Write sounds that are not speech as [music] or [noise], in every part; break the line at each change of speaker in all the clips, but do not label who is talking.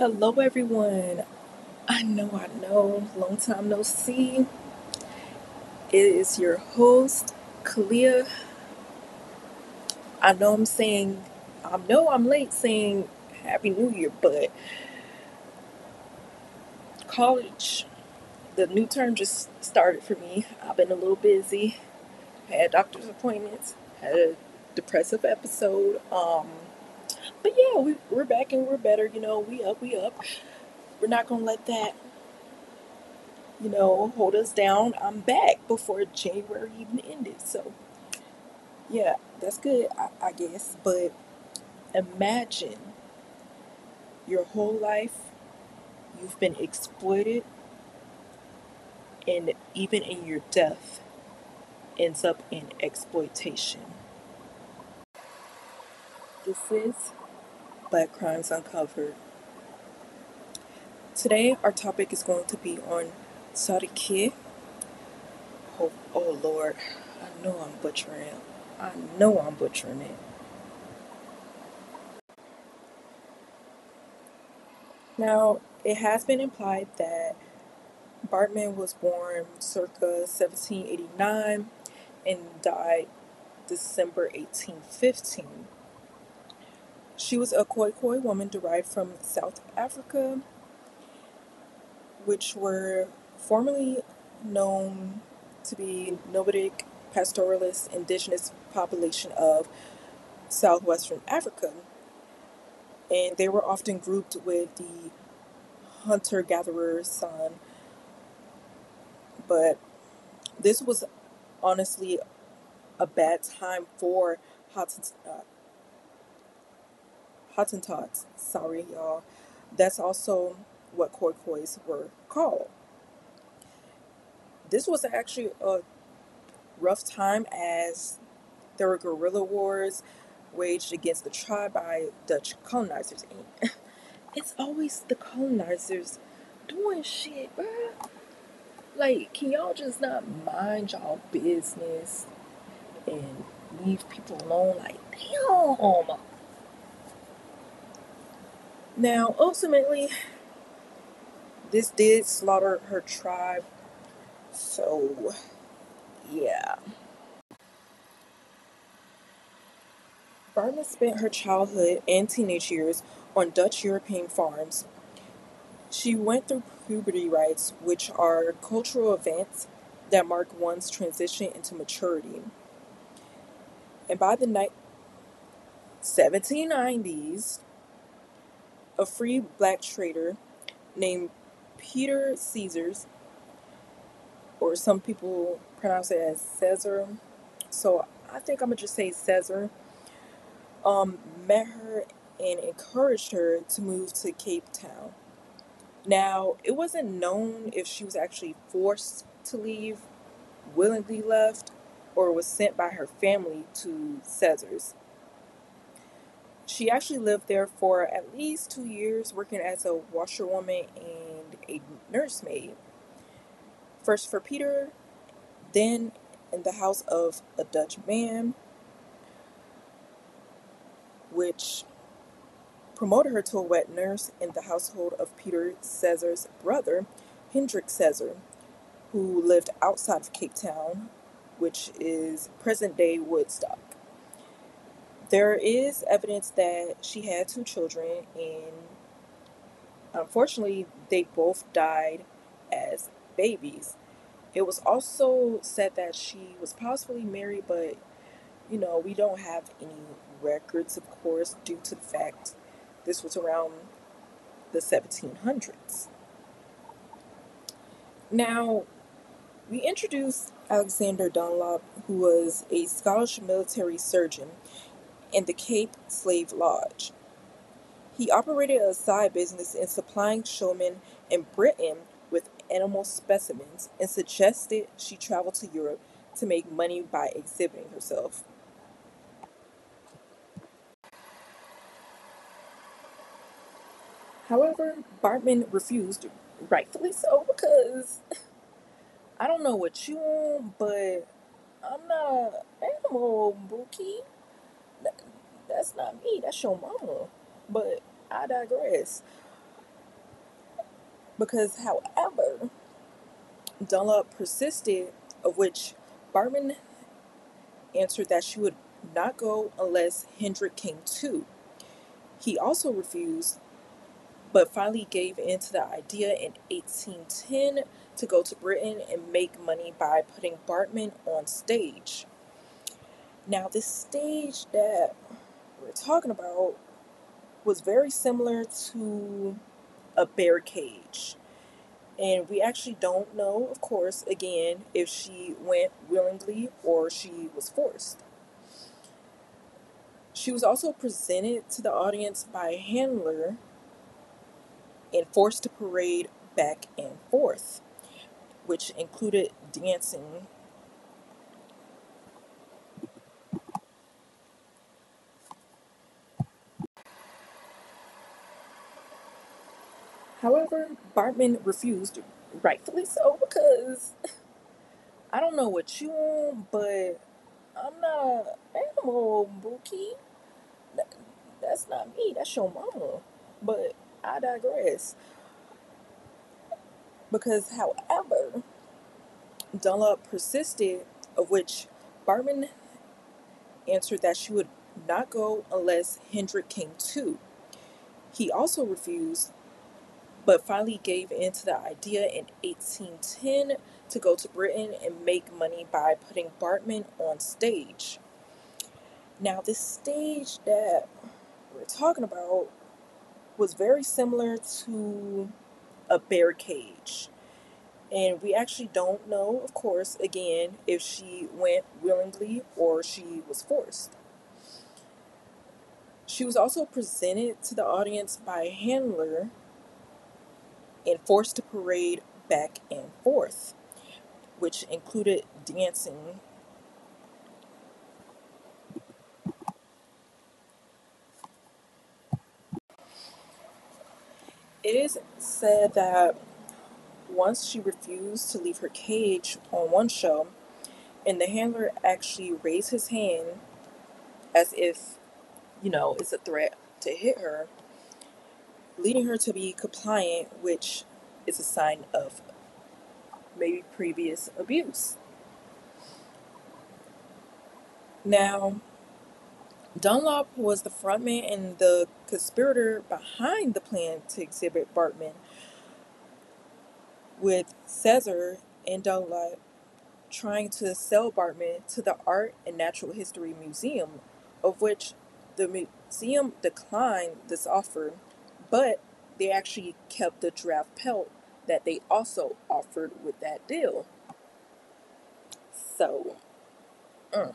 Hello, everyone. I know, I know, long time no see. It is your host, Kalia. I know I'm saying, I know I'm late saying Happy New Year, but college, the new term just started for me. I've been a little busy, had doctor's appointments, had a depressive episode. Um, but yeah, we, we're back and we're better. You know, we up, we up. We're not gonna let that you know, hold us down. I'm back before January even ended. So, yeah, that's good, I, I guess. But imagine your whole life you've been exploited, and even in your death ends up in exploitation. Is Black Crimes Uncovered. Today, our topic is going to be on Sadiq. Oh, oh Lord, I know I'm butchering it. I know I'm butchering it. Now, it has been implied that Baartman was born circa 1789 and died December 1815. She was a Khoikhoi woman derived from South Africa, which were formerly known to be nomadic pastoralist indigenous population of southwestern Africa. And they were often grouped with the hunter gatherer San. But this was honestly a bad time for Hottent- uh, Hottentots. Sorry, y'all. That's also what Khoikhois were called. This was actually a rough time as there were guerrilla wars waged against the tribe by Dutch colonizers. [laughs] It's always the colonizers doing shit, bruh. Like, can y'all just not mind y'all business and leave people alone? Like, damn. Now, ultimately, this did slaughter her tribe. So, yeah. Baartman spent her childhood and teenage years on Dutch European farms. She went through puberty rites, which are cultural events that mark one's transition into maturity. And by the ni- 1790s, a free black trader named Peter Caesars, or some people pronounce it as Caesar, so I think I'm gonna just say Caesar, um, met her and encouraged her to move to Cape Town. Now, it wasn't known if she was actually forced to leave, willingly left, or was sent by her family to Caesars. She actually lived there for at least two years, working as a washerwoman and a nursemaid. First for Peter, then in the house of a Dutch man, which promoted her to a wet nurse in the household of Peter Caesar's brother, Hendrik Caesar, who lived outside of Cape Town, which is present day Woodstock. There is evidence that she had two children, and unfortunately, they both died as babies. It was also said that she was possibly married, but you know, we don't have any records, of course, due to the fact this was around the 1700s. Now, we introduced Alexander Dunlop, who was a Scottish military surgeon in the Cape Slave Lodge. He operated a side business in supplying showmen in Britain with animal specimens and suggested she travel to Europe to make money by exhibiting herself. However, Baartman refused, rightfully so, because I don't know what you want, but I'm not an animal, Bookie. That, that's not me. That's your mama. But I digress. because, however, Dunlop persisted, of which Baartman answered that she would not go unless Hendrik came too. He also refused, but finally gave in to the idea in 1810 to go to Britain and make money by putting Baartman on stage. Now, this stage that we're talking about was very similar to a bear cage. And we actually don't know, of course, again, if she went willingly or she was forced. She was also presented to the audience by a handler and forced to parade back and forth, which included dancing. However, Baartman refused, rightfully so, because I don't know what you want, but I'm not an animal, Bookie. That, that's not me, that's your mama. But I digress. Because, however, Dunlop persisted, of which Baartman answered that she would not go unless Hendrik came too. He also refused, but finally gave in to the idea in 1810 to go to Britain and make money by putting Baartman on stage. Now, this stage that we're talking about was very similar to a bear cage. And we actually don't know, of course, again, if she went willingly or she was forced. She was also presented to the audience by a handler and forced to parade back and forth, which included dancing. It is said that once she refused to leave her cage on one show, and the handler actually raised his hand as if, you know, it's a threat to hit her, leading her to be compliant, which is a sign of maybe previous abuse. Now, Dunlop was the frontman and the conspirator behind the plan to exhibit Baartman, with Caesar and Dunlop trying to sell Baartman to the Art and Natural History Museum, of which the museum declined this offer, but they actually kept the giraffe pelt that they also offered with that deal. So, mm.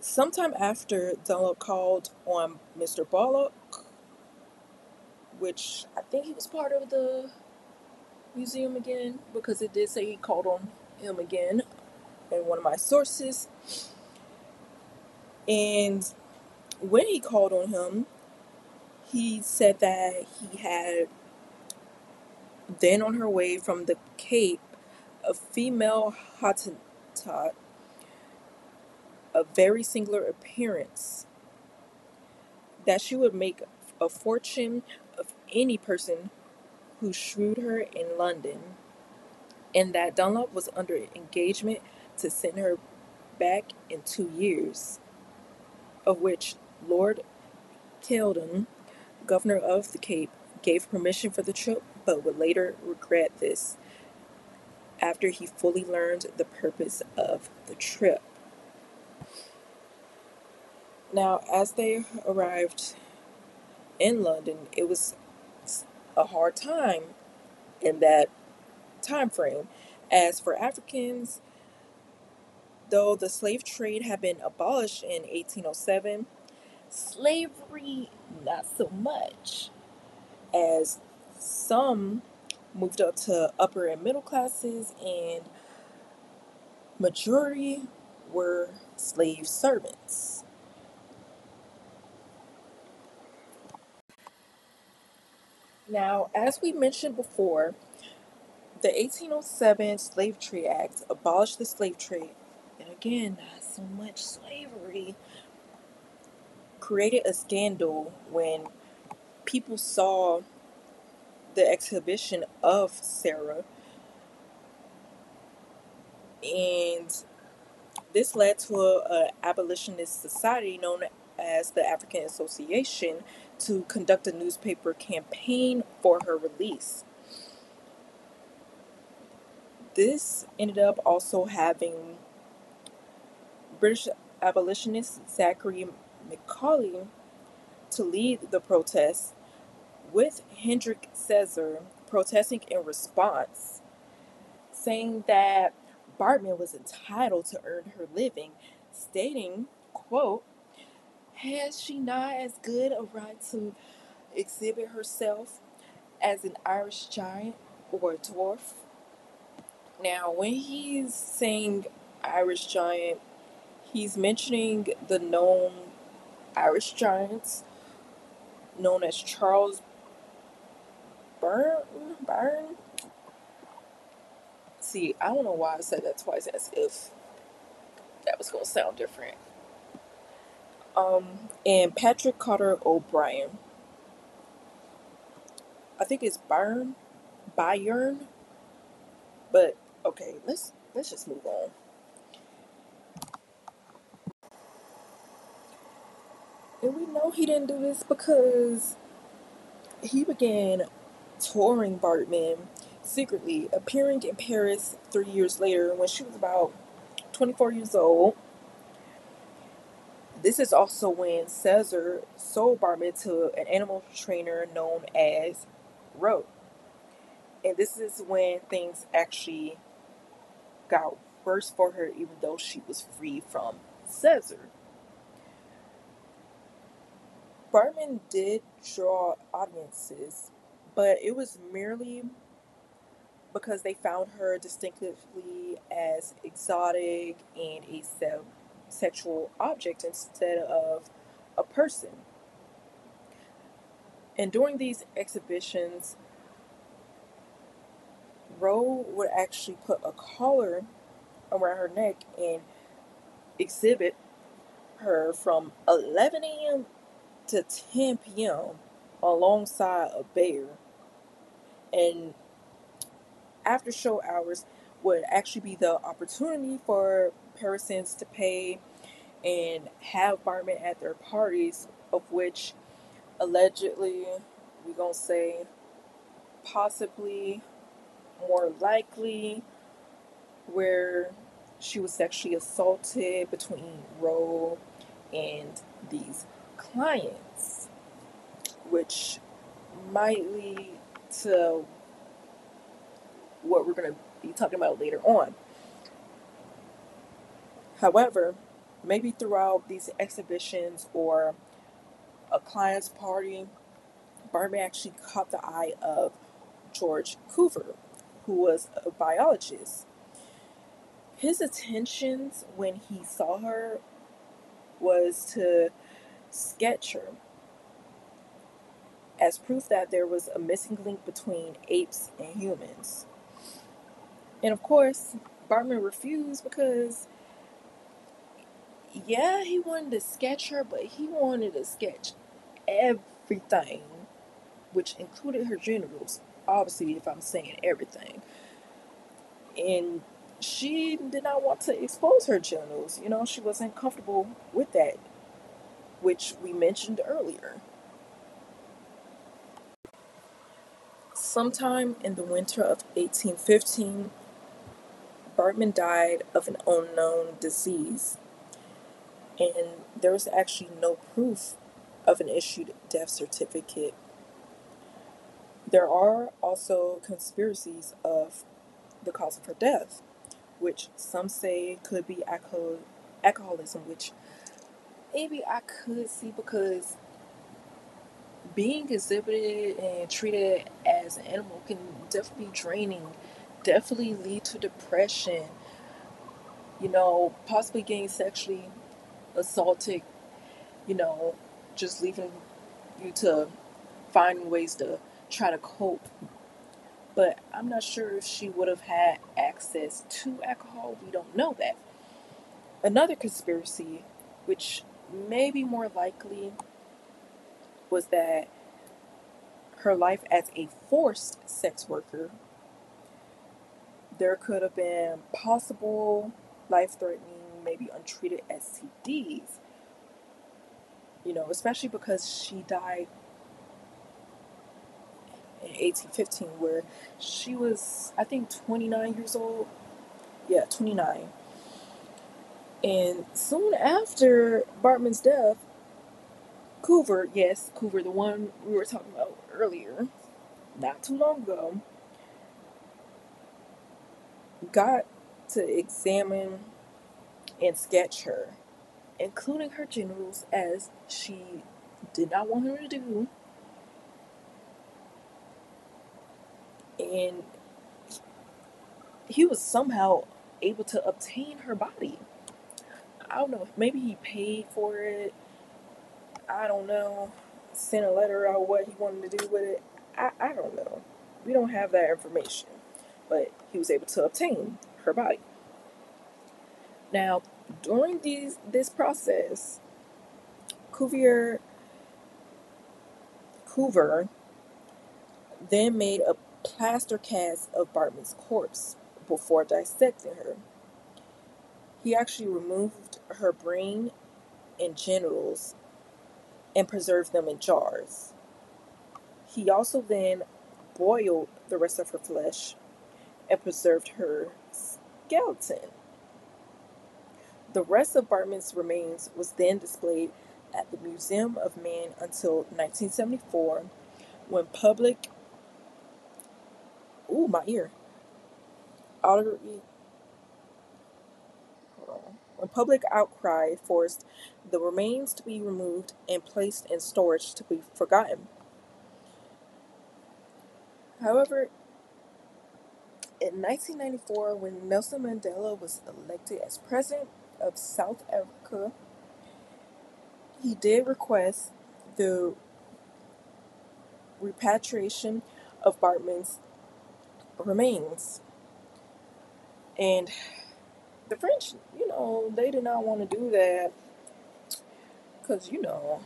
sometime after Dunlop called on Mr. Bullock, which I think he was part of the museum again because it did say he called on him again in one of my sources. And when he called on him, he said that he had then on her way from the Cape a female Hottentot, a very singular appearance, that she would make a fortune of any person who shrewd her in London, and that Dunlop was under engagement to send her back in two years, of which Lord Caledon, governor of the Cape, gave permission for the trip, but would later regret this after he fully learned the purpose of the trip. Now, as they arrived in London, it was a hard time in that time frame. As for Africans, though the slave trade had been abolished in 1807, slavery not so much, as some moved up to upper and middle classes, and majority were slave servants. Now, as we mentioned before, the 1807 Slave Trade Act abolished the slave trade, and again, not so much slavery, created a scandal when people saw the exhibition of Sarah, and this led to a, a abolitionist society known as the African Association to conduct a newspaper campaign for her release. This ended up also having British abolitionist Zachary Macaulay to lead the protests, with Hendrik Cesar protesting in response, saying that Baartman was entitled to earn her living, stating, quote, has she not as good a right to exhibit herself as an Irish giant or a dwarf? Now, when he's saying Irish giant, he's mentioning the known Irish giants known as Charles Byrne. See, I don't know why I said that twice, as if that was gonna sound different. Um, and Patrick Cotter O'Brien. I think it's Byrne, Bayern. But okay, let's let's just move on. And we know he didn't do this because he began touring Baartman secretly, appearing in Paris three years later when she was about 24 years old. This is also when Caesar sold Baartman to an animal trainer known as Rowe. And this is when things actually got worse for her, even though she was free from Caesar. Baartman did draw audiences, but it was merely because they found her distinctively as exotic and a se- sexual object instead of a person. And during these exhibitions, Rowe would actually put a collar around her neck and exhibit her from 11 a.m to 10 p.m. alongside a bear. And after show hours would actually be the opportunity for persons to pay and have Baartman at their parties, of which allegedly, we're to say possibly, more likely, where she was sexually assaulted between Rowe and these clients, which might lead to what we're going to be talking about later on. However, maybe throughout these exhibitions or a client's party, Baartman actually caught the eye of George Cuvier, who was a biologist. His attentions when he saw her was to sketch her as proof that there was a missing link between apes and humans. And of course, Baartman refused because, yeah, he wanted to sketch her, but he wanted to sketch everything, which included her genitals. Obviously, if I'm saying everything. And she did not want to expose her genitals. You know, she wasn't comfortable with that which we mentioned earlier. Sometime in the winter of 1815, Baartman died of an unknown disease, and there was actually no proof of an issued death certificate. There are also conspiracies of the cause of her death, which some say could be alcoholism, which maybe I could see because being exhibited and treated as an animal can definitely be draining, definitely lead to depression, you know, possibly getting sexually assaulted, you know, just leaving you to finding ways to try to cope. But I'm not sure if she would have had access to alcohol. We don't know that. Another conspiracy, which maybe more likely was that her life as a forced sex worker, there could have been possible life threatening, maybe untreated STDs. You know, especially because she died in 1815, where she was, I think, 29 years old. Yeah, 29. And soon after Baartman's death, Coover, yes, Coover, the one we were talking about earlier, not too long ago, got to examine and sketch her, including her genitals, as she did not want him to do. And he was somehow able to obtain her body. I don't know, maybe he paid for it. I don't know. Sent a letter out what he wanted to do with it. I, I don't know. We don't have that information. But he was able to obtain her body. Now, during these this process, Cuvier Coover then made a plaster cast of Baartman's corpse before dissecting her. He actually removed her brain and genitals and preserved them in jars. He also then boiled the rest of her flesh and preserved her skeleton. The rest of Baartman's remains was then displayed at the Museum of Man until 1974 when public ooh my ear when public outcry forced the remains to be removed and placed in storage to be forgotten. However, in 1994, when Nelson Mandela was elected as president of South Africa, he did request the repatriation of Baartman's remains. And the French, they did not want to do that because, you know,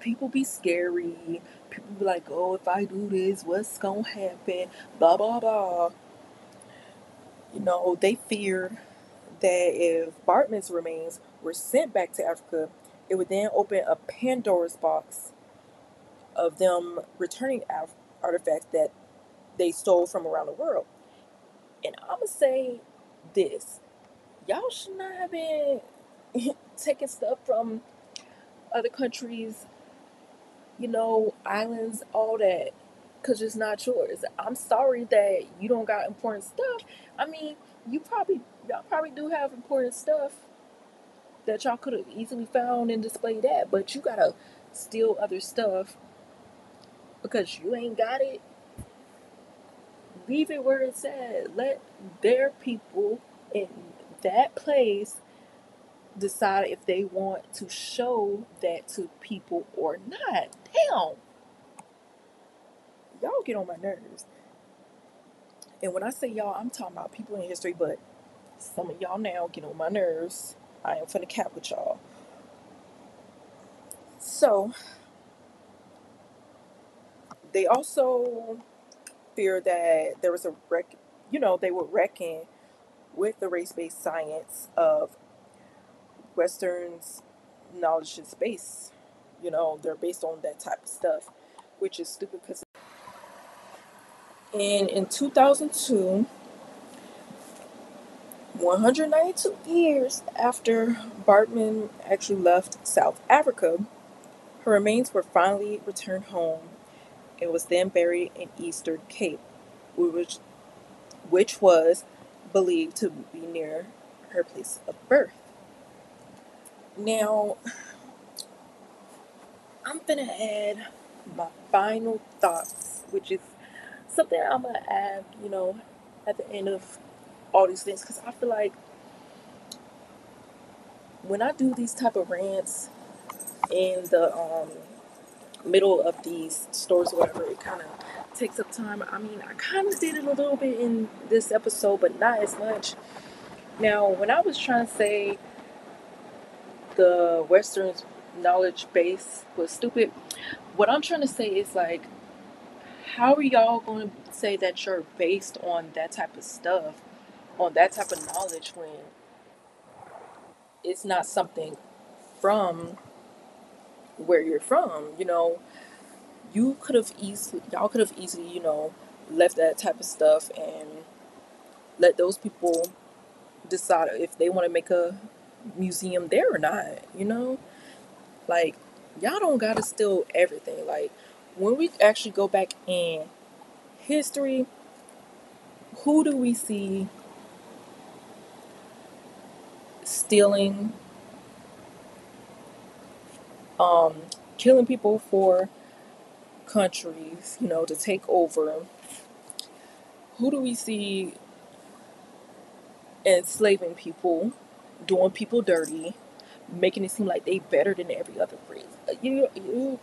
people be scary. People be like, oh, if I do this, what's going to happen? Blah, blah, blah. You know, they feared that if Baartman's remains were sent back to Africa, it would then open a Pandora's box of them returning artifacts that they stole from around the world. And I'm going to say this y'all should not have been [laughs] taking stuff from other countries, you know, islands, all that, because it's not yours. I'm sorry that you don't got important stuff. I mean, you probably, y'all probably do have important stuff that y'all could have easily found and displayed that, but you gotta steal other stuff because you ain't got it. Leave it where it's at. Let their people in that place decide if they want to show that to people or not. Damn. Y'all get on my nerves. And when I say y'all, I'm talking about people in history, but some of y'all now get on my nerves. I am finna cap with y'all. So, they also fear that there was a wreck, you know, they were wrecking with the race based science of Western's knowledge is based. You know, they're based on that type of stuff, which is stupid because. And in 2002, 192 years after Baartman actually left South Africa, her remains were finally returned home and was then buried in Eastern Cape, which, which was believed to be near her place of birth. Now, I'm gonna add my final thoughts, which is something I'm gonna add, you know, at the end of all these things, because I feel like when I do these type of rants in the um, middle of these stories, or whatever, it kind of takes up time. I mean, I kind of did it a little bit in this episode, but not as much. Now, when I was trying to say the Western knowledge base was stupid, what I'm trying to say is like how are y'all going to say that you're based on that type of stuff, on that type of knowledge when it's not something from where you're from? You know, you could have easily, y'all could have easily, you know, left that type of stuff and let those people decide if they want to make a museum there or not, you know? Like, y'all don't gotta steal everything. Like, when we actually go back in history, who do we see stealing, um, killing people for countries, you know, to take over? Who do we see enslaving people, doing people dirty, making it seem like they better than every other race? Uh, You, you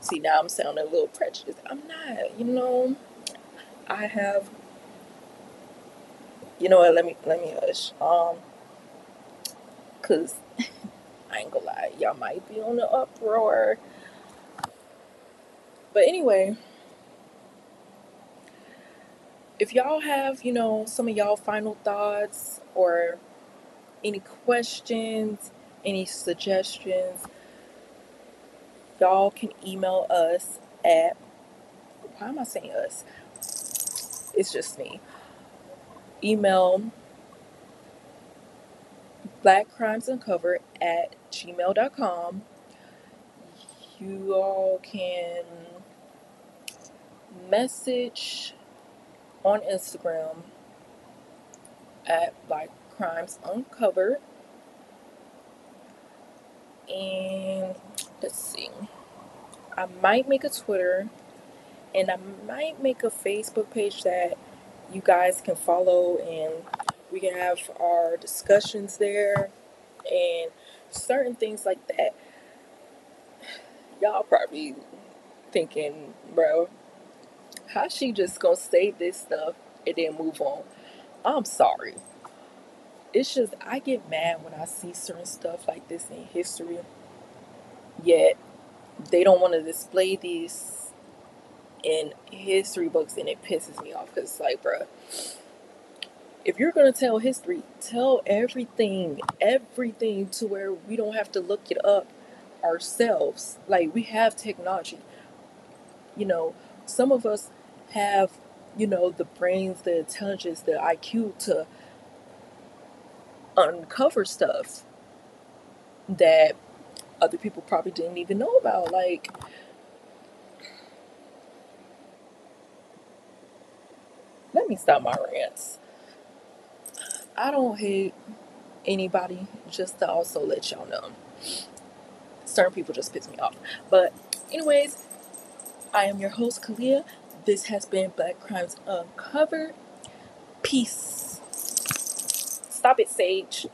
see now I'm sounding a little prejudiced. I'm not, you know. I have, you know what? Let me let me hush. Um, cause [laughs] I ain't gonna lie, y'all might be on the uproar. But anyway, if y'all have, you know, some of y'all final thoughts or any questions, any suggestions, y'all can email us at why am I saying us? It's just me. Email blackcrimesuncover at gmail.com. You all can message on Instagram at Black Crimes Uncovered. And let's see. I might make a Twitter and I might make a Facebook page that you guys can follow and we can have our discussions there and certain things like that. Y'all probably thinking, bro, how she just gonna say this stuff and then move on? I'm sorry. It's just I get mad when I see certain stuff like this in history, yet they don't want to display these in history books, and it pisses me off because it's like, bruh, if you're gonna tell history, tell everything, everything to where we don't have to look it up ourselves. Like we have technology, you know. Some of us have, you know, the brains, the intelligence, the IQ to uncover stuff that other people probably didn't even know about. Like, let me stop my rants. I don't hate anybody, just to also let y'all know. Certain people just piss me off. But, anyways, I am your host, Kalia. This has been Black Crimes Uncovered. Peace. Stop it, Sage.